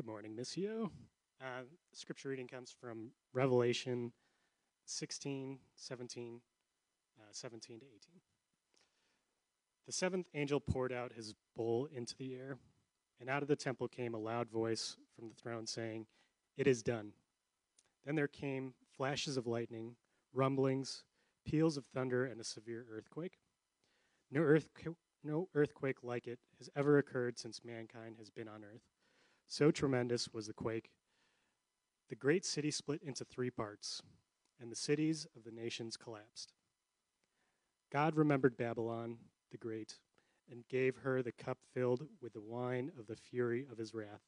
Good morning, Missio. Uh, scripture reading comes from Revelation 16, 17, uh, 17 to 18. The seventh angel poured out his bowl into the air, and out of the temple came a loud voice from the throne saying, It is done. Then there came flashes of lightning, rumblings, peals of thunder, and a severe earthquake. No, earthquake, no earthquake like it has ever occurred since mankind has been on earth. So tremendous was the quake. The great city split into three parts, and the cities of the nations collapsed. God remembered Babylon the Great and gave her the cup filled with the wine of the fury of his wrath.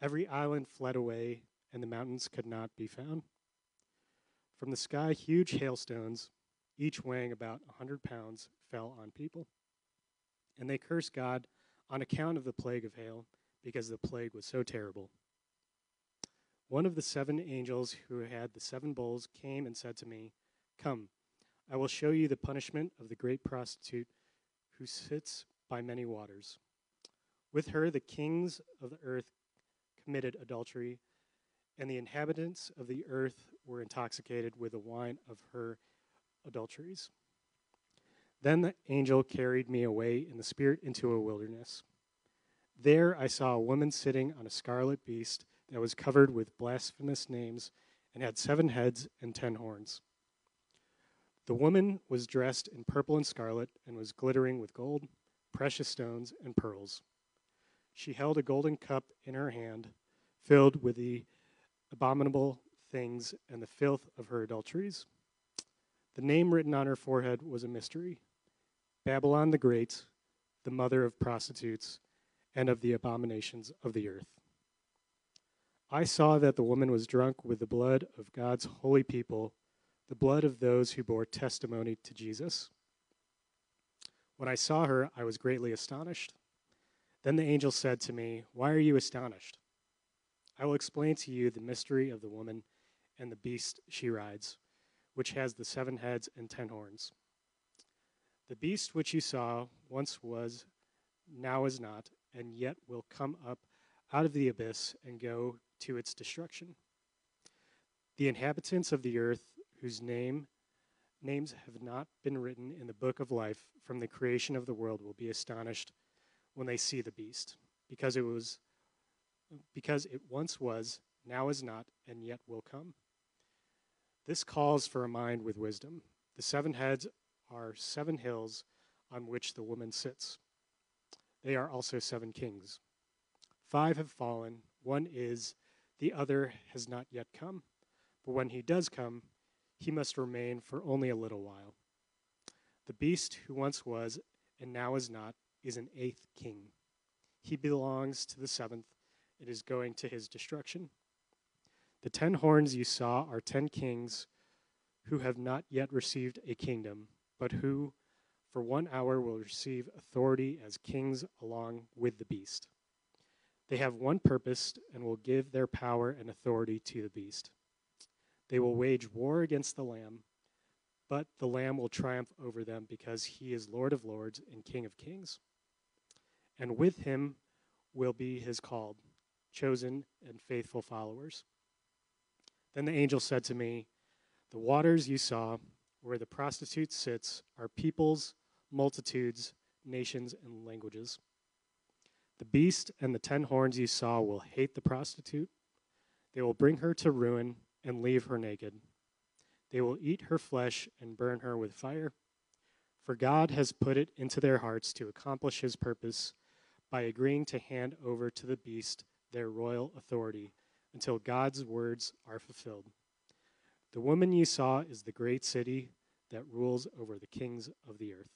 Every island fled away, and the mountains could not be found. From the sky, huge hailstones, each weighing about a hundred pounds, fell on people. And they cursed God on account of the plague of hail because the plague was so terrible. One of the seven angels who had the seven bowls came and said to me, Come, I will show you the punishment of the great prostitute who sits by many waters. With her, the kings of the earth committed adultery, and the inhabitants of the earth were intoxicated with the wine of her adulteries. Then the angel carried me away in the spirit into a wilderness there I saw a woman sitting on a scarlet beast that was covered with blasphemous names and had seven heads and ten horns. The woman was dressed in purple and scarlet and was glittering with gold, precious stones, and pearls. She held a golden cup in her hand, filled with the abominable things and the filth of her adulteries. The name written on her forehead was a mystery Babylon the Great, the mother of prostitutes and of the abominations of the earth. I saw that the woman was drunk with the blood of God's holy people, the blood of those who bore testimony to Jesus. When I saw her, I was greatly astonished. Then the angel said to me, Why are you astonished? I will explain to you the mystery of the woman and the beast she rides, which has the seven heads and ten horns. The beast which you saw once was, now is not, and yet will come up out of the abyss and go to its destruction. The inhabitants of the earth, whose name names have not been written in the book of life from the creation of the world, will be astonished when they see the beast, because it was because it once was, now is not, and yet will come. This calls for a mind with wisdom. The seven heads are seven hills on which the woman sits. They are also seven kings. Five have fallen, one is, the other has not yet come. But when he does come, he must remain for only a little while. The beast who once was and now is not is an eighth king. He belongs to the seventh and is going to his destruction. The ten horns you saw are ten kings who have not yet received a kingdom, but who for one hour will receive authority as kings along with the beast. They have one purpose and will give their power and authority to the beast. They will wage war against the Lamb, but the Lamb will triumph over them because he is Lord of lords and King of kings. And with him will be his called, chosen, and faithful followers. Then the angel said to me, The waters you saw, where the prostitute sits, are peoples multitudes, nations, and languages. The beast and the ten horns you saw will hate the prostitute. They will bring her to ruin and leave her naked. They will eat her flesh and burn her with fire. For God has put it into their hearts to accomplish his purpose by agreeing to hand over to the beast their royal authority until God's words are fulfilled. The woman you saw is the great city that rules over the kings of the earth.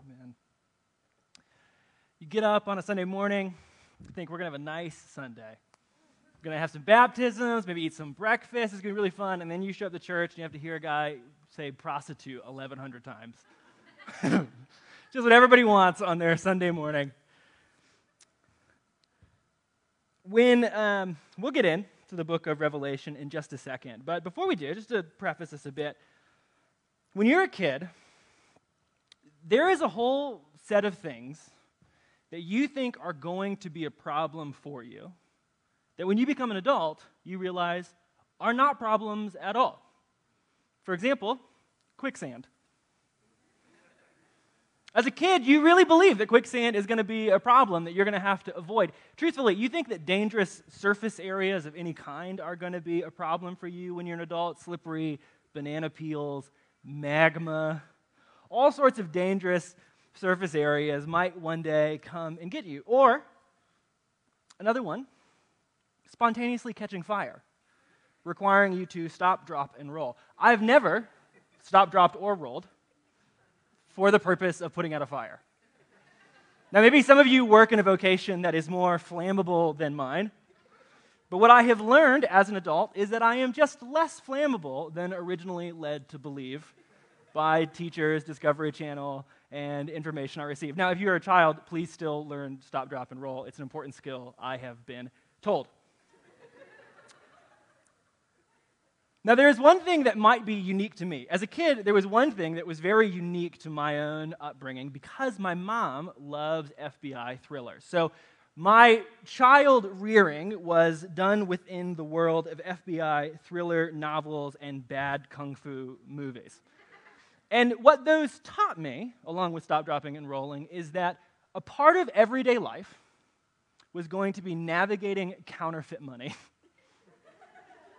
Amen. You get up on a Sunday morning, you think we're going to have a nice Sunday. We're going to have some baptisms, maybe eat some breakfast. It's going to be really fun. And then you show up to church and you have to hear a guy say prostitute 1,100 times. Just what everybody wants on their Sunday morning. When um, we'll get in to the book of Revelation in just a second. But before we do, just to preface this a bit, when you're a kid, there is a whole set of things that you think are going to be a problem for you, that when you become an adult, you realize are not problems at all. For example, quicksand. As a kid, you really believe that quicksand is going to be a problem that you're going to have to avoid. Truthfully, you think that dangerous surface areas of any kind are going to be a problem for you when you're an adult slippery banana peels, magma, all sorts of dangerous surface areas might one day come and get you. Or another one, spontaneously catching fire, requiring you to stop, drop, and roll. I've never stopped, dropped, or rolled for the purpose of putting out a fire. Now, maybe some of you work in a vocation that is more flammable than mine. But what I have learned as an adult is that I am just less flammable than originally led to believe by teachers, Discovery Channel, and information I received. Now, if you're a child, please still learn stop, drop, and roll. It's an important skill, I have been told. now, there is one thing that might be unique to me. As a kid, there was one thing that was very unique to my own upbringing because my mom loves FBI thrillers. So, my child rearing was done within the world of FBI thriller novels and bad kung fu movies. And what those taught me, along with stop, dropping, and rolling, is that a part of everyday life was going to be navigating counterfeit money.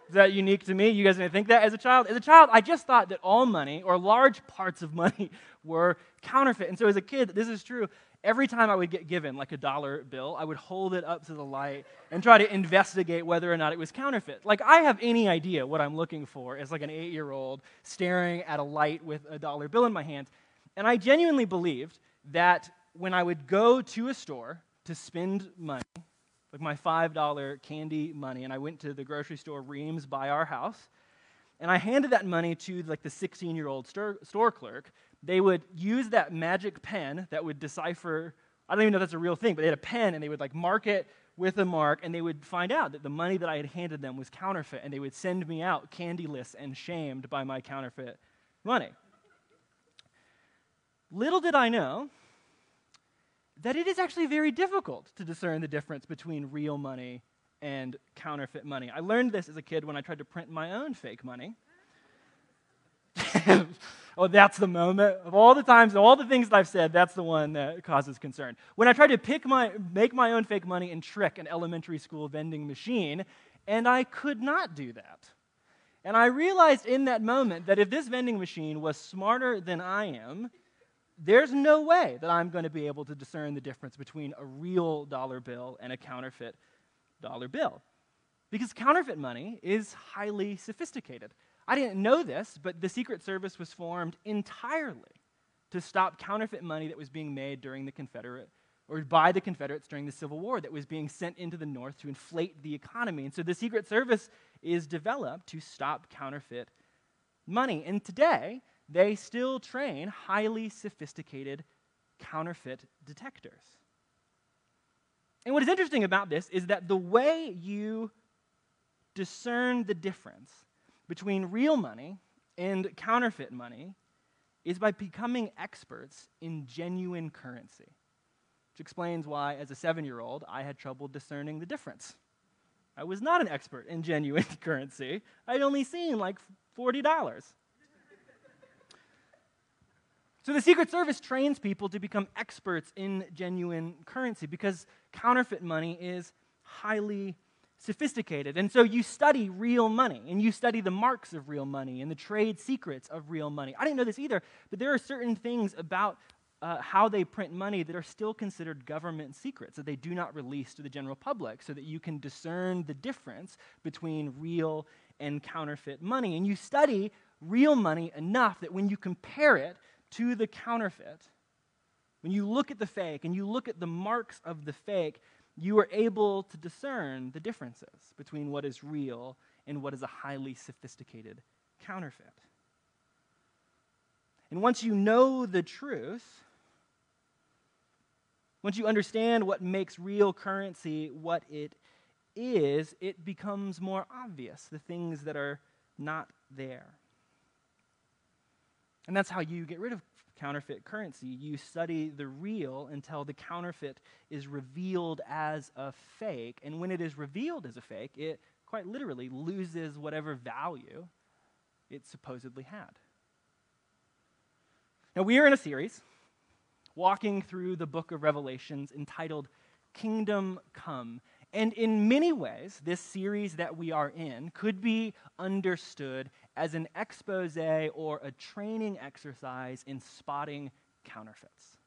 Is that unique to me? You guys didn't think that as a child? As a child, I just thought that all money, or large parts of money, were counterfeit. And so as a kid, this is true. Every time I would get given like a dollar bill, I would hold it up to the light and try to investigate whether or not it was counterfeit. Like I have any idea what I'm looking for as like an eight year old staring at a light with a dollar bill in my hand. And I genuinely believed that when I would go to a store to spend money, like my $5 candy money, and I went to the grocery store Reams by our house, and I handed that money to like the 16 year old store, store clerk. They would use that magic pen that would decipher. I don't even know if that's a real thing, but they had a pen and they would like mark it with a mark, and they would find out that the money that I had handed them was counterfeit, and they would send me out candyless and shamed by my counterfeit money. Little did I know that it is actually very difficult to discern the difference between real money and counterfeit money. I learned this as a kid when I tried to print my own fake money. oh, that's the moment of all the times, all the things that I've said, that's the one that causes concern. When I tried to pick my, make my own fake money and trick an elementary school vending machine, and I could not do that. And I realized in that moment that if this vending machine was smarter than I am, there's no way that I'm going to be able to discern the difference between a real dollar bill and a counterfeit dollar bill. Because counterfeit money is highly sophisticated. I didn't know this, but the Secret Service was formed entirely to stop counterfeit money that was being made during the Confederate or by the Confederates during the Civil War that was being sent into the North to inflate the economy. And so the Secret Service is developed to stop counterfeit money. And today, they still train highly sophisticated counterfeit detectors. And what is interesting about this is that the way you discern the difference between real money and counterfeit money is by becoming experts in genuine currency, which explains why, as a seven year old, I had trouble discerning the difference. I was not an expert in genuine currency, I'd only seen like $40. So the Secret Service trains people to become experts in genuine currency because counterfeit money is highly sophisticated. And so you study real money and you study the marks of real money and the trade secrets of real money. I didn't know this either, but there are certain things about uh, how they print money that are still considered government secrets that they do not release to the general public so that you can discern the difference between real and counterfeit money. And you study real money enough that when you compare it to the counterfeit, when you look at the fake and you look at the marks of the fake, you are able to discern the differences between what is real and what is a highly sophisticated counterfeit. And once you know the truth, once you understand what makes real currency what it is, it becomes more obvious the things that are not there. And that's how you get rid of counterfeit currency. You study the real until the counterfeit is revealed as a fake. And when it is revealed as a fake, it quite literally loses whatever value it supposedly had. Now, we are in a series walking through the book of Revelations entitled Kingdom Come. And in many ways, this series that we are in could be understood as an expose or a training exercise in spotting counterfeits.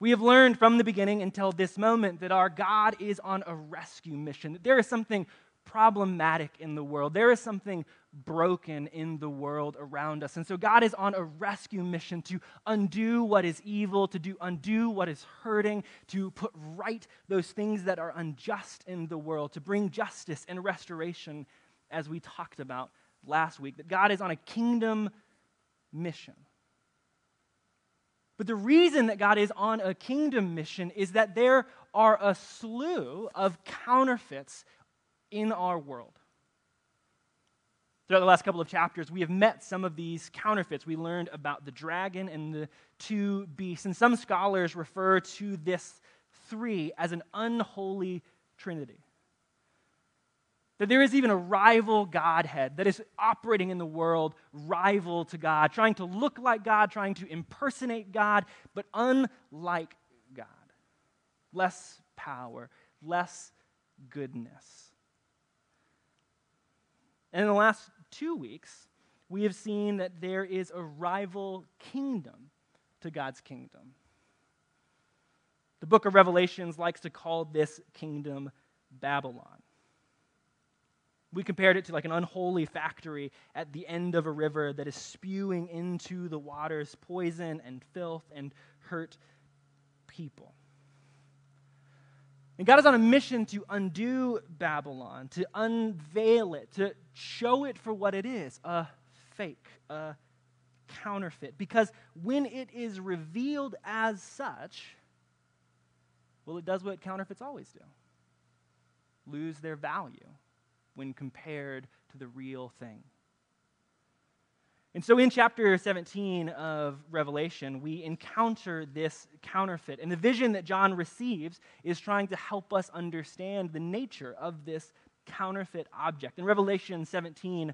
We have learned from the beginning until this moment that our God is on a rescue mission, that there is something problematic in the world. There is something broken in the world around us. And so God is on a rescue mission to undo what is evil, to do undo what is hurting, to put right those things that are unjust in the world, to bring justice and restoration as we talked about last week. That God is on a kingdom mission. But the reason that God is on a kingdom mission is that there are a slew of counterfeits in our world. Throughout the last couple of chapters, we have met some of these counterfeits. We learned about the dragon and the two beasts, and some scholars refer to this three as an unholy trinity. That there is even a rival Godhead that is operating in the world, rival to God, trying to look like God, trying to impersonate God, but unlike God. Less power, less goodness. And in the last two weeks, we have seen that there is a rival kingdom to God's kingdom. The book of Revelations likes to call this kingdom Babylon. We compared it to like an unholy factory at the end of a river that is spewing into the waters poison and filth and hurt people. And God is on a mission to undo Babylon, to unveil it, to show it for what it is a fake, a counterfeit. Because when it is revealed as such, well, it does what counterfeits always do lose their value when compared to the real thing. And so in chapter 17 of Revelation, we encounter this counterfeit. And the vision that John receives is trying to help us understand the nature of this counterfeit object. In Revelation 17,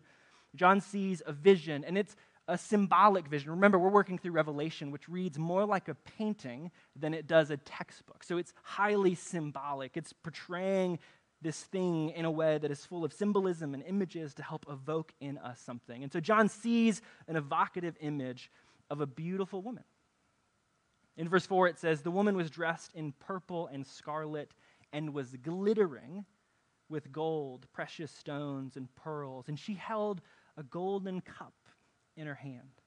John sees a vision, and it's a symbolic vision. Remember, we're working through Revelation, which reads more like a painting than it does a textbook. So it's highly symbolic. It's portraying this thing in a way that is full of symbolism and images to help evoke in us something. And so John sees an evocative image of a beautiful woman. In verse 4, it says, The woman was dressed in purple and scarlet and was glittering with gold, precious stones, and pearls, and she held a golden cup in her hand.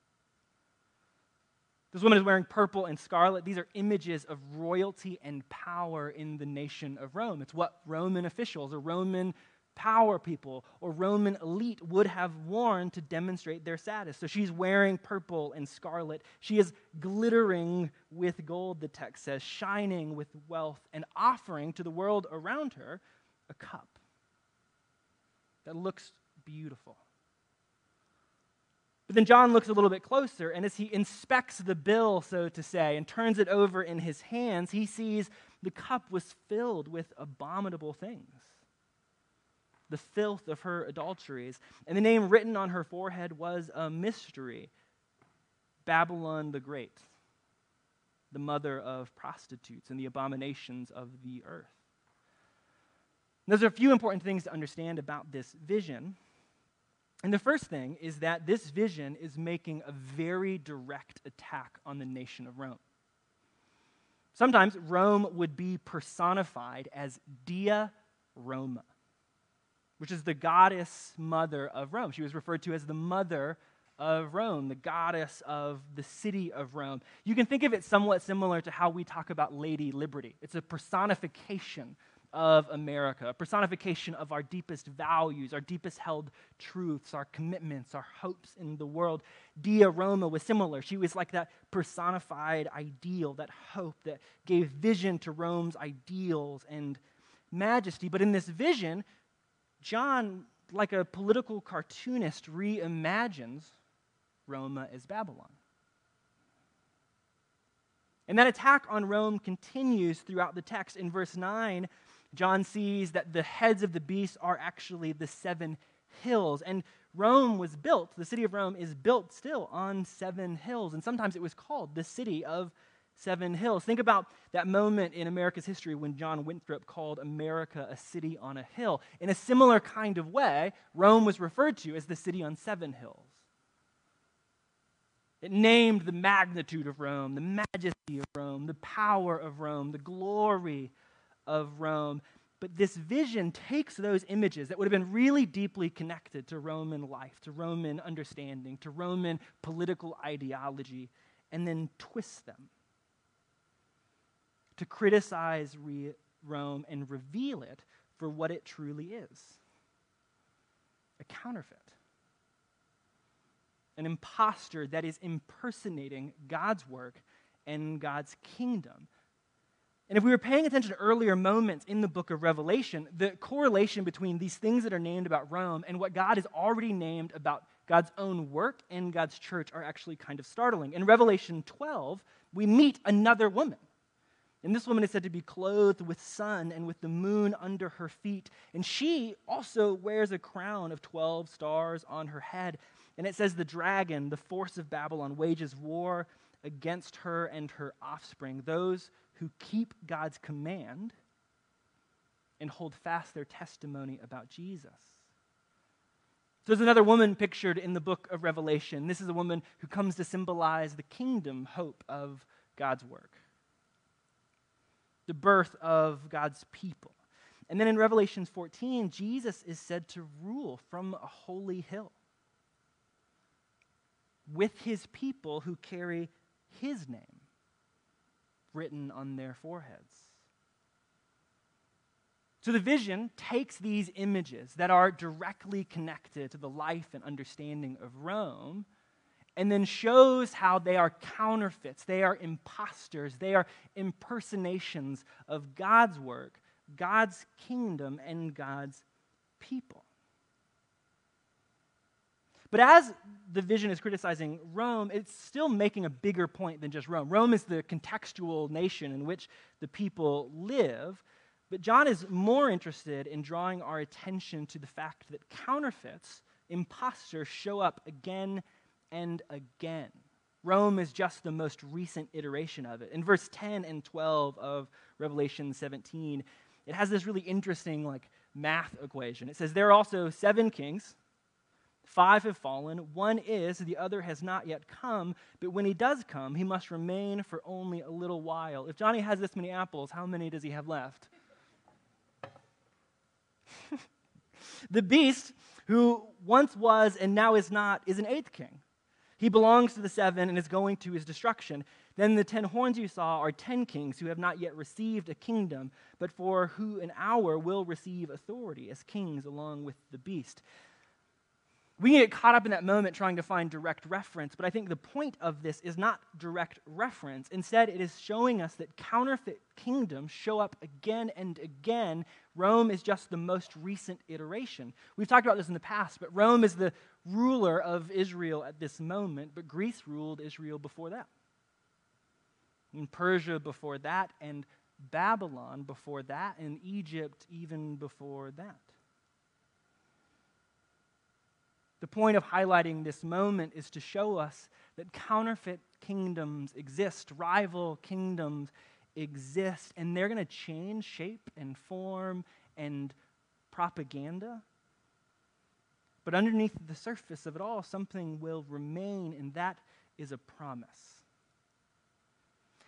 This woman is wearing purple and scarlet. These are images of royalty and power in the nation of Rome. It's what Roman officials or Roman power people or Roman elite would have worn to demonstrate their status. So she's wearing purple and scarlet. She is glittering with gold, the text says, shining with wealth, and offering to the world around her a cup that looks beautiful. But then John looks a little bit closer, and as he inspects the bill, so to say, and turns it over in his hands, he sees the cup was filled with abominable things the filth of her adulteries. And the name written on her forehead was a mystery Babylon the Great, the mother of prostitutes and the abominations of the earth. And there's a few important things to understand about this vision. And the first thing is that this vision is making a very direct attack on the nation of Rome. Sometimes Rome would be personified as Dea Roma, which is the goddess mother of Rome. She was referred to as the mother of Rome, the goddess of the city of Rome. You can think of it somewhat similar to how we talk about Lady Liberty. It's a personification of America, a personification of our deepest values, our deepest held truths, our commitments, our hopes in the world. Dea Roma was similar. She was like that personified ideal, that hope that gave vision to Rome's ideals and majesty. But in this vision, John, like a political cartoonist, reimagines Roma as Babylon. And that attack on Rome continues throughout the text. In verse 9, John sees that the heads of the beasts are actually the seven hills. And Rome was built, the city of Rome is built still on seven hills. And sometimes it was called the city of seven hills. Think about that moment in America's history when John Winthrop called America a city on a hill. In a similar kind of way, Rome was referred to as the city on seven hills. It named the magnitude of Rome, the majesty of Rome, the power of Rome, the glory of Rome. But this vision takes those images that would have been really deeply connected to Roman life, to Roman understanding, to Roman political ideology, and then twists them to criticize re- Rome and reveal it for what it truly is a counterfeit, an impostor that is impersonating God's work and God's kingdom. And if we were paying attention to earlier moments in the book of Revelation, the correlation between these things that are named about Rome and what God has already named about God's own work and God's church are actually kind of startling. In Revelation 12, we meet another woman. And this woman is said to be clothed with sun and with the moon under her feet. And she also wears a crown of 12 stars on her head. And it says, The dragon, the force of Babylon, wages war against her and her offspring, those who keep God's command and hold fast their testimony about Jesus. So there's another woman pictured in the book of Revelation. This is a woman who comes to symbolize the kingdom hope of God's work the birth of God's people. And then in Revelation 14, Jesus is said to rule from a holy hill with his people who carry his name written on their foreheads. So the vision takes these images that are directly connected to the life and understanding of Rome and then shows how they are counterfeits, they are imposters, they are impersonations of God's work, God's kingdom, and God's people. But as the vision is criticizing Rome, it's still making a bigger point than just Rome. Rome is the contextual nation in which the people live. But John is more interested in drawing our attention to the fact that counterfeits, imposters, show up again and again. Rome is just the most recent iteration of it. In verse 10 and 12 of Revelation 17, it has this really interesting like math equation. It says there are also seven kings, five have fallen, one is, the other has not yet come, but when he does come, he must remain for only a little while. If Johnny has this many apples, how many does he have left? the beast, who once was and now is not, is an eighth king. He belongs to the seven and is going to his destruction. Then the ten horns you saw are ten kings who have not yet received a kingdom, but for who an hour will receive authority as kings along with the beast. We get caught up in that moment trying to find direct reference, but I think the point of this is not direct reference. Instead, it is showing us that counterfeit kingdoms show up again and again. Rome is just the most recent iteration. We've talked about this in the past, but Rome is the ruler of Israel at this moment, but Greece ruled Israel before that. And Persia before that, and Babylon before that, and Egypt even before that. The point of highlighting this moment is to show us that counterfeit kingdoms exist, rival kingdoms exist, and they're going to change shape and form and propaganda. But underneath the surface of it all, something will remain, and that is a promise.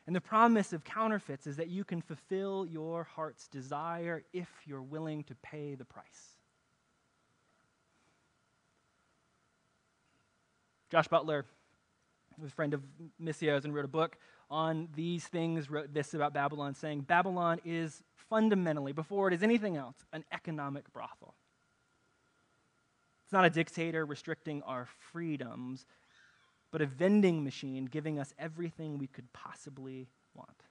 And the promise of counterfeits is that you can fulfill your heart's desire if you're willing to pay the price. Josh Butler, was a friend of Missio's, and wrote a book on these things, wrote this about Babylon, saying Babylon is fundamentally, before it is anything else, an economic brothel. It's not a dictator restricting our freedoms, but a vending machine giving us everything we could possibly want.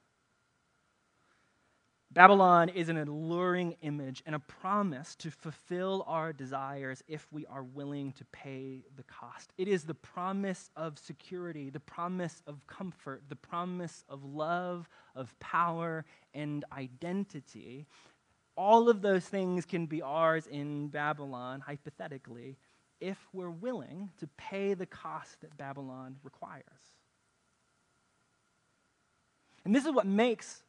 Babylon is an alluring image and a promise to fulfill our desires if we are willing to pay the cost. It is the promise of security, the promise of comfort, the promise of love, of power, and identity. All of those things can be ours in Babylon, hypothetically, if we're willing to pay the cost that Babylon requires. And this is what makes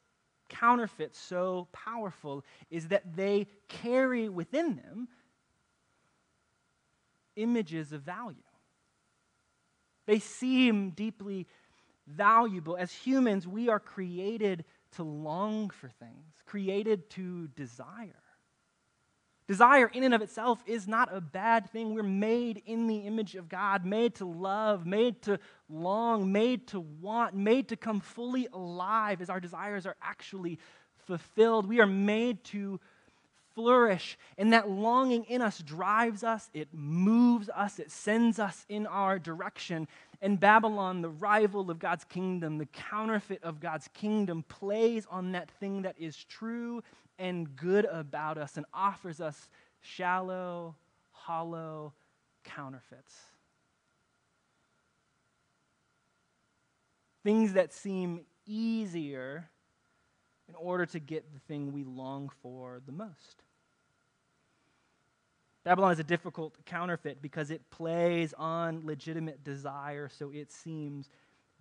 counterfeits so powerful is that they carry within them images of value. They seem deeply valuable. As humans, we are created to long for things, created to desire. Desire, in and of itself, is not a bad thing. We're made in the image of God, made to love, made to long, made to want, made to come fully alive as our desires are actually fulfilled. We are made to flourish, and that longing in us drives us, it moves us, it sends us in our direction. And Babylon, the rival of God's kingdom, the counterfeit of God's kingdom, plays on that thing that is true and good about us and offers us shallow, hollow counterfeits. Things that seem easier in order to get the thing we long for the most. Babylon is a difficult counterfeit because it plays on legitimate desire, so it seems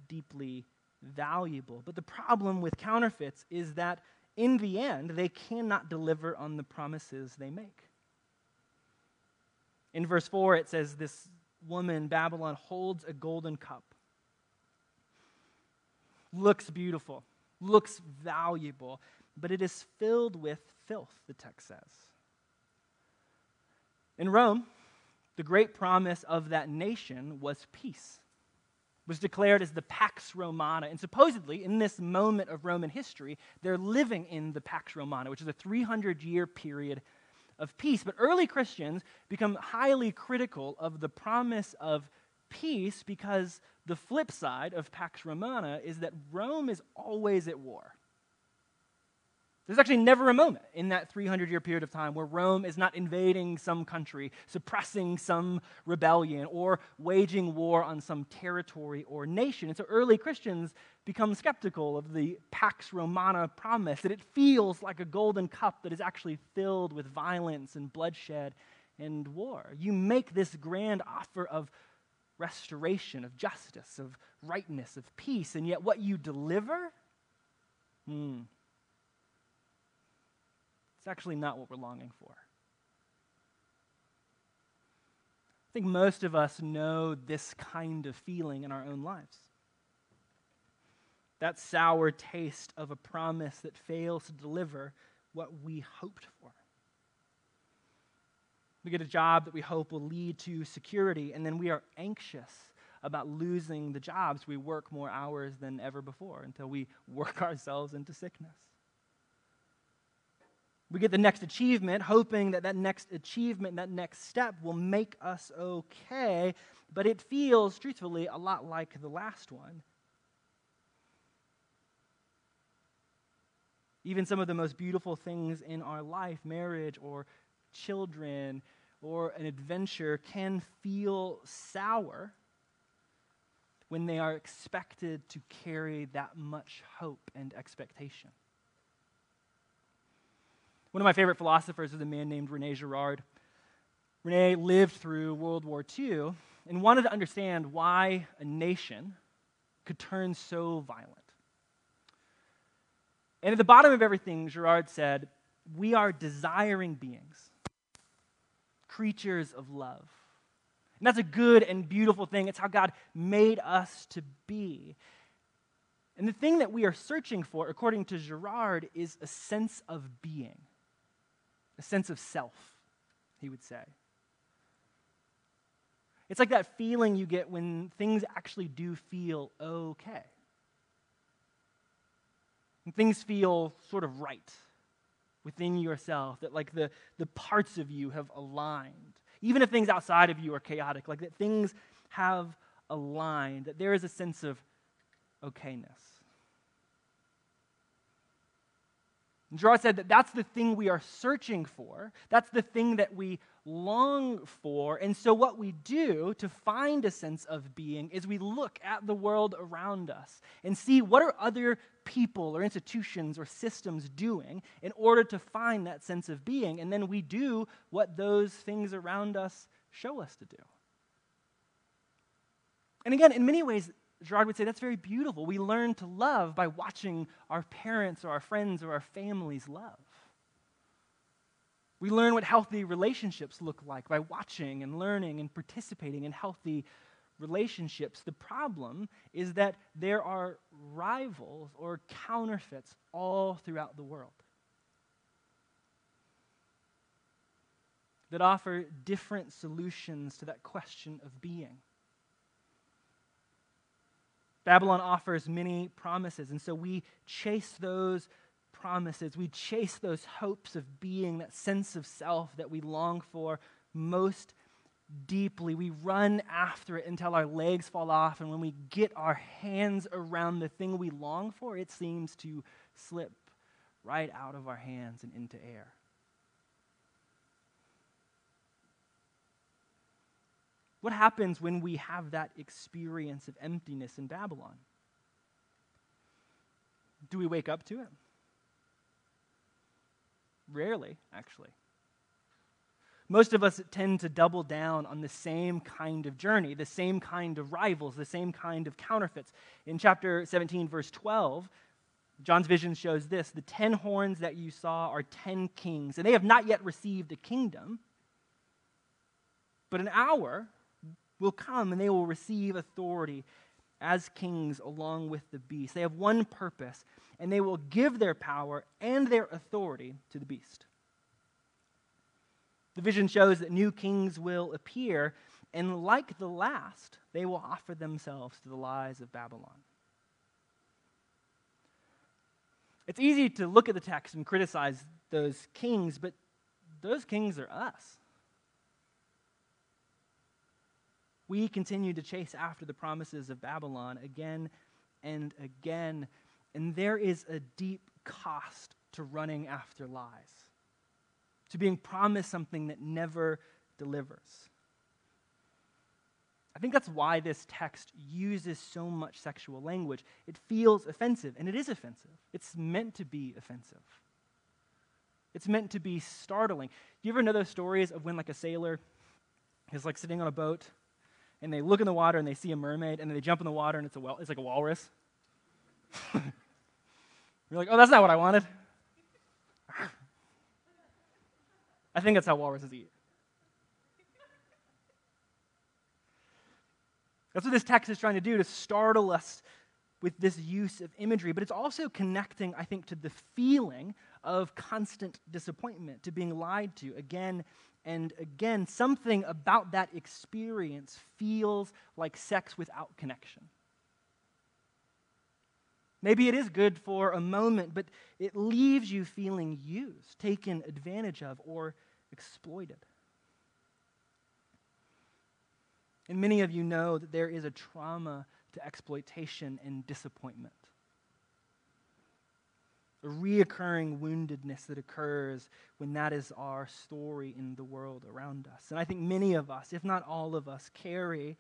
deeply valuable. But the problem with counterfeits is that in the end, they cannot deliver on the promises they make. In verse 4, it says, This woman, Babylon, holds a golden cup. Looks beautiful, looks valuable, but it is filled with filth, the text says. In Rome, the great promise of that nation was peace was declared as the Pax Romana. And supposedly, in this moment of Roman history, they're living in the Pax Romana, which is a 300 year period of peace. But early Christians become highly critical of the promise of peace because the flip side of Pax Romana is that Rome is always at war. There's actually never a moment in that 300 year period of time where Rome is not invading some country, suppressing some rebellion, or waging war on some territory or nation. And so early Christians become skeptical of the Pax Romana promise that it feels like a golden cup that is actually filled with violence and bloodshed and war. You make this grand offer of restoration, of justice, of rightness, of peace, and yet what you deliver? Hmm it's actually not what we're longing for. I think most of us know this kind of feeling in our own lives. That sour taste of a promise that fails to deliver what we hoped for. We get a job that we hope will lead to security, and then we are anxious about losing the jobs. We work more hours than ever before until we work ourselves into sickness. We get the next achievement, hoping that that next achievement, that next step will make us okay, but it feels, truthfully, a lot like the last one. Even some of the most beautiful things in our life, marriage or children or an adventure, can feel sour when they are expected to carry that much hope and expectation. One of my favorite philosophers is a man named Rene Girard. Rene lived through World War II and wanted to understand why a nation could turn so violent. And at the bottom of everything, Girard said, We are desiring beings, creatures of love. And that's a good and beautiful thing. It's how God made us to be. And the thing that we are searching for, according to Girard, is a sense of being a sense of self, he would say. It's like that feeling you get when things actually do feel okay. And things feel sort of right within yourself, that like the, the parts of you have aligned. Even if things outside of you are chaotic, like that things have aligned, that there is a sense of okayness. Girard said that that's the thing we are searching for. That's the thing that we long for. And so, what we do to find a sense of being is we look at the world around us and see what are other people or institutions or systems doing in order to find that sense of being. And then we do what those things around us show us to do. And again, in many ways, Girard would say that's very beautiful. We learn to love by watching our parents or our friends or our families love. We learn what healthy relationships look like by watching and learning and participating in healthy relationships. The problem is that there are rivals or counterfeits all throughout the world that offer different solutions to that question of being. Babylon offers many promises, and so we chase those promises. We chase those hopes of being, that sense of self that we long for most deeply. We run after it until our legs fall off, and when we get our hands around the thing we long for, it seems to slip right out of our hands and into air. What happens when we have that experience of emptiness in Babylon? Do we wake up to it? Rarely, actually. Most of us tend to double down on the same kind of journey, the same kind of rivals, the same kind of counterfeits. In chapter 17, verse 12, John's vision shows this The ten horns that you saw are ten kings, and they have not yet received a kingdom, but an hour will come and they will receive authority as kings along with the beast. They have one purpose, and they will give their power and their authority to the beast. The vision shows that new kings will appear, and like the last, they will offer themselves to the lies of Babylon. It's easy to look at the text and criticize those kings, but those kings are us. We continue to chase after the promises of Babylon again and again. And there is a deep cost to running after lies, to being promised something that never delivers. I think that's why this text uses so much sexual language. It feels offensive, and it is offensive. It's meant to be offensive. It's meant to be startling. Do you ever know those stories of when, like, a sailor is like sitting on a boat and they look in the water and they see a mermaid, and then they jump in the water and it's, a well, it's like a walrus. You're like, oh, that's not what I wanted. I think that's how walruses eat. That's what this text is trying to do to startle us with this use of imagery, but it's also connecting, I think, to the feeling of constant disappointment, to being lied to again and again, something about that experience feels like sex without connection. Maybe it is good for a moment, but it leaves you feeling used, taken advantage of, or exploited. And many of you know that there is a trauma to exploitation and disappointment a reoccurring woundedness that occurs when that is our story in the world around us. And I think many of us, if not all of us, carry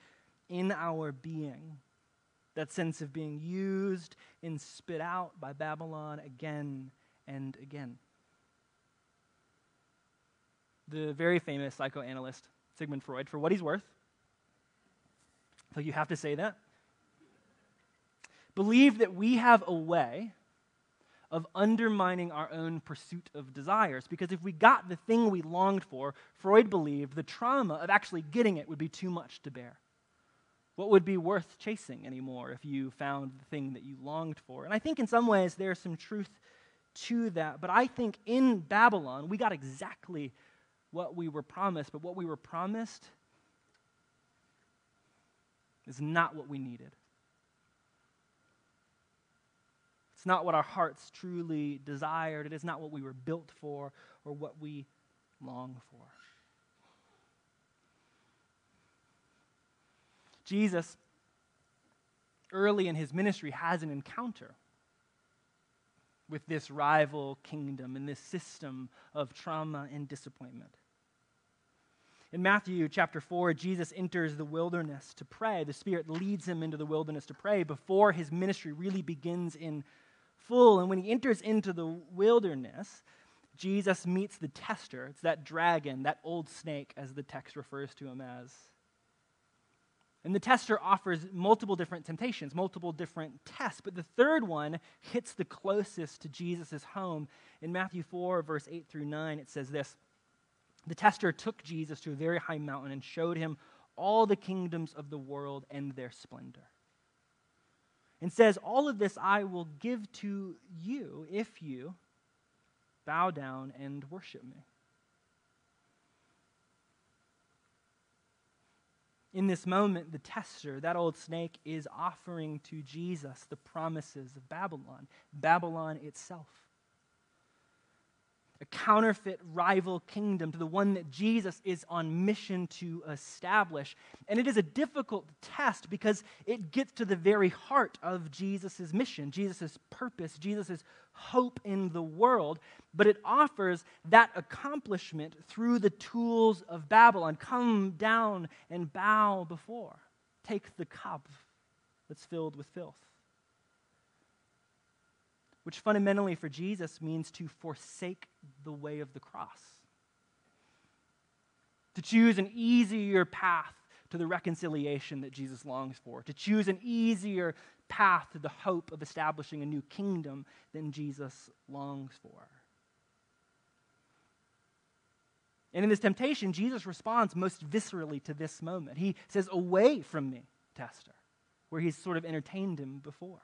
in our being that sense of being used and spit out by Babylon again and again. The very famous psychoanalyst Sigmund Freud, for what he's worth, so you have to say that, believed that we have a way of undermining our own pursuit of desires. Because if we got the thing we longed for, Freud believed the trauma of actually getting it would be too much to bear. What would be worth chasing anymore if you found the thing that you longed for? And I think in some ways there's some truth to that. But I think in Babylon, we got exactly what we were promised, but what we were promised is not what we needed. It's not what our hearts truly desired. It is not what we were built for or what we long for. Jesus, early in his ministry, has an encounter with this rival kingdom and this system of trauma and disappointment. In Matthew chapter 4, Jesus enters the wilderness to pray. The Spirit leads him into the wilderness to pray before his ministry really begins in full. And when he enters into the wilderness, Jesus meets the tester. It's that dragon, that old snake, as the text refers to him as. And the tester offers multiple different temptations, multiple different tests. But the third one hits the closest to Jesus' home. In Matthew 4, verse 8 through 9, it says this the tester took Jesus to a very high mountain and showed him all the kingdoms of the world and their splendor. And says, All of this I will give to you if you bow down and worship me. In this moment, the tester, that old snake, is offering to Jesus the promises of Babylon, Babylon itself a counterfeit rival kingdom to the one that Jesus is on mission to establish. And it is a difficult test because it gets to the very heart of Jesus' mission, Jesus' purpose, Jesus' hope in the world. But it offers that accomplishment through the tools of Babylon. Come down and bow before. Take the cup that's filled with filth which fundamentally for Jesus means to forsake the way of the cross, to choose an easier path to the reconciliation that Jesus longs for, to choose an easier path to the hope of establishing a new kingdom than Jesus longs for. And in this temptation, Jesus responds most viscerally to this moment. He says, Away from me, tester, where he's sort of entertained him before.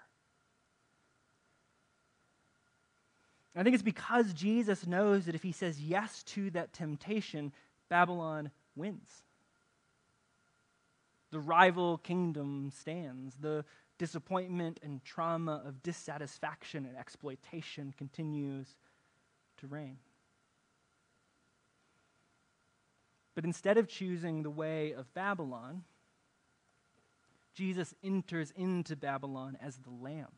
I think it's because Jesus knows that if he says yes to that temptation, Babylon wins. The rival kingdom stands. The disappointment and trauma of dissatisfaction and exploitation continues to reign. But instead of choosing the way of Babylon, Jesus enters into Babylon as the lamb.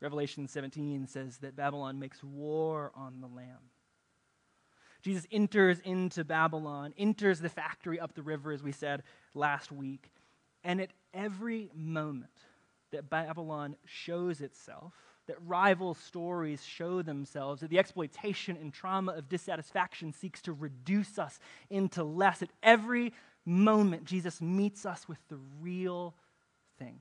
Revelation 17 says that Babylon makes war on the Lamb. Jesus enters into Babylon, enters the factory up the river, as we said last week. And at every moment that Babylon shows itself, that rival stories show themselves, that the exploitation and trauma of dissatisfaction seeks to reduce us into less, at every moment, Jesus meets us with the real thing.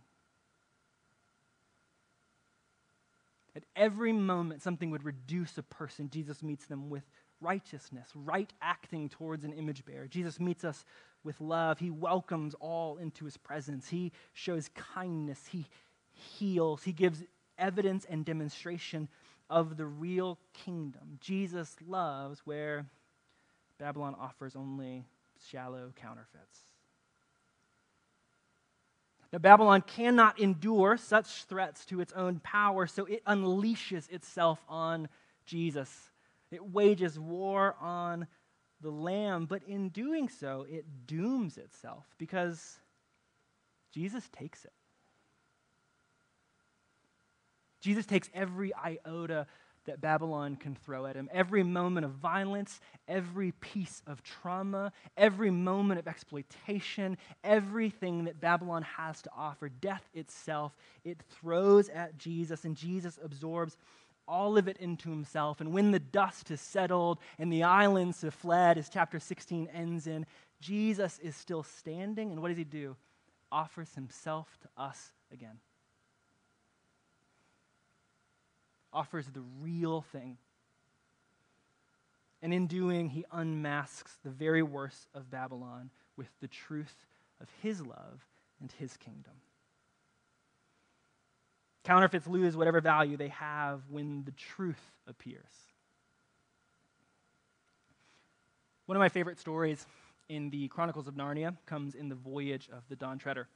At every moment, something would reduce a person. Jesus meets them with righteousness, right acting towards an image bearer. Jesus meets us with love. He welcomes all into his presence. He shows kindness. He heals. He gives evidence and demonstration of the real kingdom. Jesus loves where Babylon offers only shallow counterfeits. Now, Babylon cannot endure such threats to its own power, so it unleashes itself on Jesus. It wages war on the Lamb, but in doing so, it dooms itself because Jesus takes it. Jesus takes every iota that Babylon can throw at him. Every moment of violence, every piece of trauma, every moment of exploitation, everything that Babylon has to offer, death itself, it throws at Jesus, and Jesus absorbs all of it into himself. And when the dust has settled and the islands have fled, as chapter 16 ends in, Jesus is still standing, and what does he do? Offers himself to us again offers the real thing. And in doing, he unmasks the very worst of Babylon with the truth of his love and his kingdom. Counterfeits lose whatever value they have when the truth appears. One of my favorite stories in the Chronicles of Narnia comes in the Voyage of the Dawn Treader.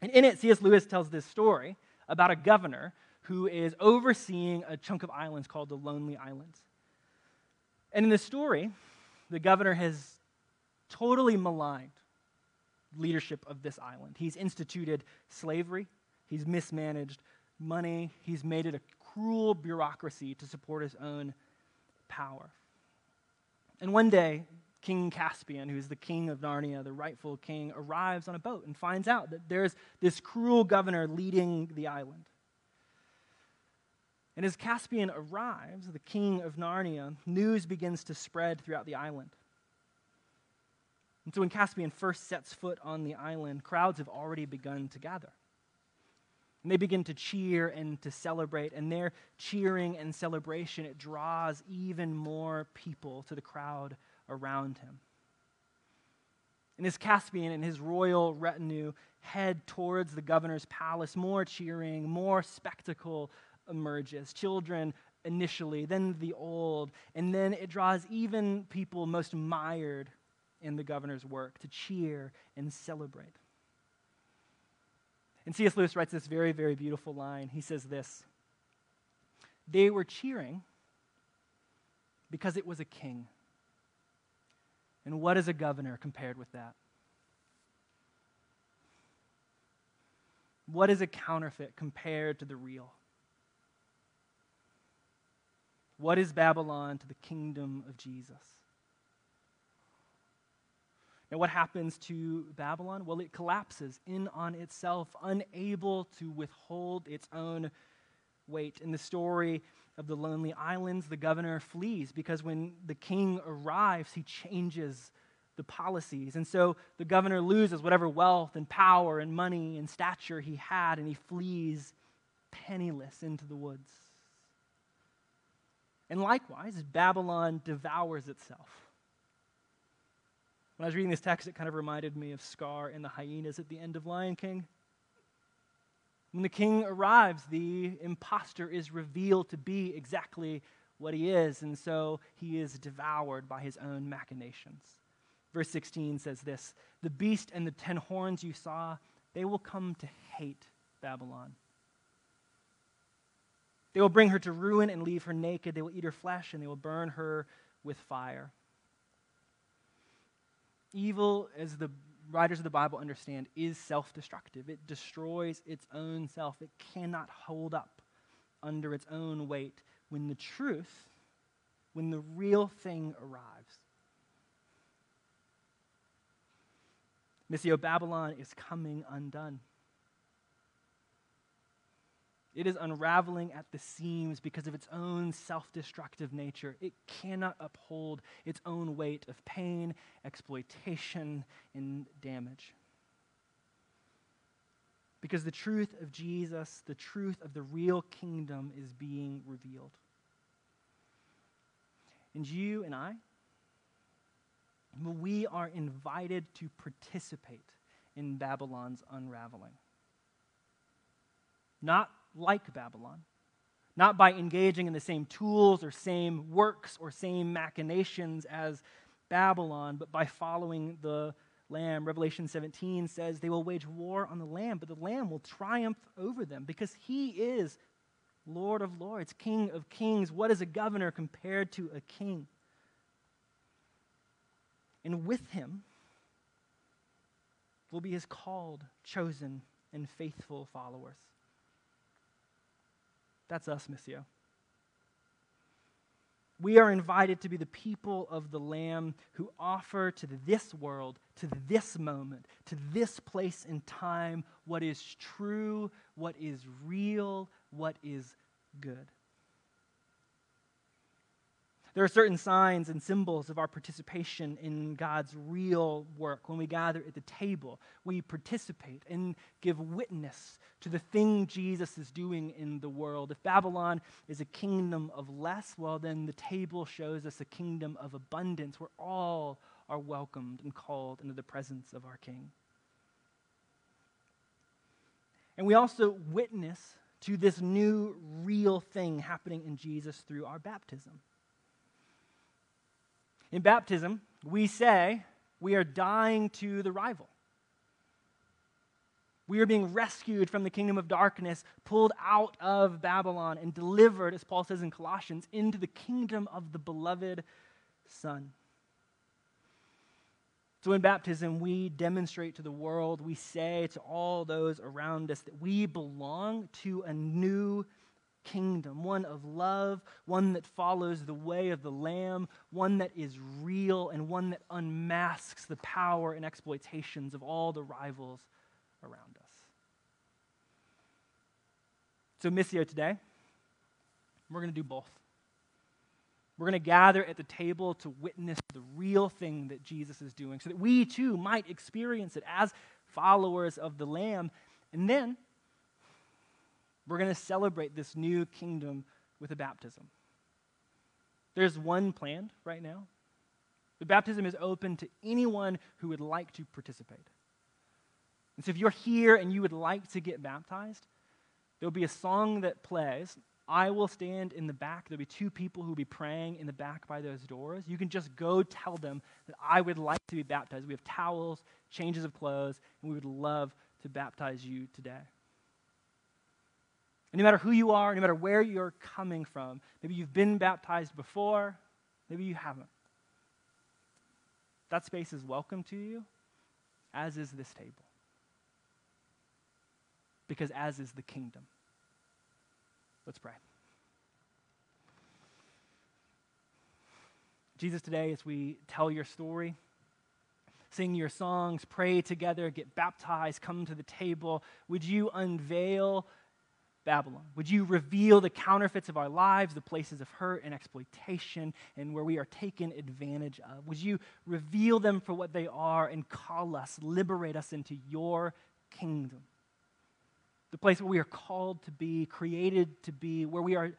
And in it, C.S. Lewis tells this story about a governor who is overseeing a chunk of islands called the Lonely Islands. And in the story, the governor has totally maligned leadership of this island. He's instituted slavery, he's mismanaged money. He's made it a cruel bureaucracy to support his own power. And one day, King Caspian, who's the king of Narnia, the rightful king, arrives on a boat and finds out that there's this cruel governor leading the island. And as Caspian arrives, the king of Narnia, news begins to spread throughout the island. And so when Caspian first sets foot on the island, crowds have already begun to gather. And they begin to cheer and to celebrate, and their cheering and celebration, it draws even more people to the crowd around him. And as Caspian and his royal retinue head towards the governor's palace, more cheering, more spectacle emerges. Children initially, then the old, and then it draws even people most mired in the governor's work to cheer and celebrate. And C.S. Lewis writes this very, very beautiful line. He says this They were cheering because it was a king. And what is a governor compared with that? What is a counterfeit compared to the real? What is Babylon to the kingdom of Jesus? Now, what happens to Babylon? Well, it collapses in on itself, unable to withhold its own weight. In the story of the lonely islands, the governor flees because when the king arrives, he changes the policies. And so the governor loses whatever wealth and power and money and stature he had, and he flees penniless into the woods. And likewise, Babylon devours itself. When I was reading this text, it kind of reminded me of Scar and the hyenas at the end of Lion King. When the king arrives, the impostor is revealed to be exactly what he is, and so he is devoured by his own machinations. Verse 16 says this The beast and the ten horns you saw, they will come to hate Babylon. They will bring her to ruin and leave her naked. They will eat her flesh and they will burn her with fire. Evil, as the writers of the Bible understand, is self destructive. It destroys its own self. It cannot hold up under its own weight when the truth, when the real thing arrives. Missio Babylon is coming undone. It is unraveling at the seams because of its own self destructive nature. It cannot uphold its own weight of pain, exploitation, and damage. Because the truth of Jesus, the truth of the real kingdom, is being revealed. And you and I, we are invited to participate in Babylon's unraveling. Not like Babylon. Not by engaging in the same tools or same works or same machinations as Babylon, but by following the Lamb. Revelation 17 says they will wage war on the Lamb, but the Lamb will triumph over them because he is Lord of lords, King of kings. What is a governor compared to a king? And with him will be his called, chosen, and faithful followers. That's us, Missio. We are invited to be the people of the Lamb who offer to this world, to this moment, to this place in time what is true, what is real, what is good. There are certain signs and symbols of our participation in God's real work. When we gather at the table, we participate and give witness to the thing Jesus is doing in the world. If Babylon is a kingdom of less, well, then the table shows us a kingdom of abundance where all are welcomed and called into the presence of our King. And we also witness to this new real thing happening in Jesus through our baptism. In baptism, we say we are dying to the rival. We are being rescued from the kingdom of darkness, pulled out of Babylon, and delivered, as Paul says in Colossians, into the kingdom of the beloved Son. So in baptism, we demonstrate to the world, we say to all those around us that we belong to a new kingdom, one of love, one that follows the way of the Lamb, one that is real, and one that unmasks the power and exploitations of all the rivals around us. So, Missio today, we're going to do both. We're going to gather at the table to witness the real thing that Jesus is doing so that we too might experience it as followers of the Lamb. And then we're going to celebrate this new kingdom with a baptism. There's one planned right now. The baptism is open to anyone who would like to participate. And so if you're here and you would like to get baptized, there'll be a song that plays I will stand in the back. There'll be two people who will be praying in the back by those doors. You can just go tell them that I would like to be baptized. We have towels, changes of clothes, and we would love to baptize you today. And no matter who you are, no matter where you're coming from, maybe you've been baptized before, maybe you haven't. That space is welcome to you, as is this table. Because as is the kingdom. Let's pray. Jesus, today, as we tell your story, sing your songs, pray together, get baptized, come to the table, would you unveil Babylon? Would you reveal the counterfeits of our lives, the places of hurt and exploitation, and where we are taken advantage of? Would you reveal them for what they are and call us, liberate us into your kingdom? the place where we are called to be, created to be, where we are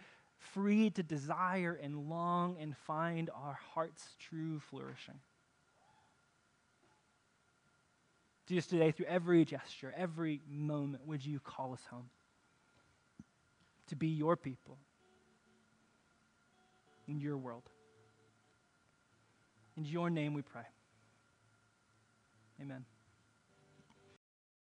free to desire and long and find our heart's true flourishing. Jesus, today, through every gesture, every moment, would you call us home to be your people in your world? In your name we pray. Amen.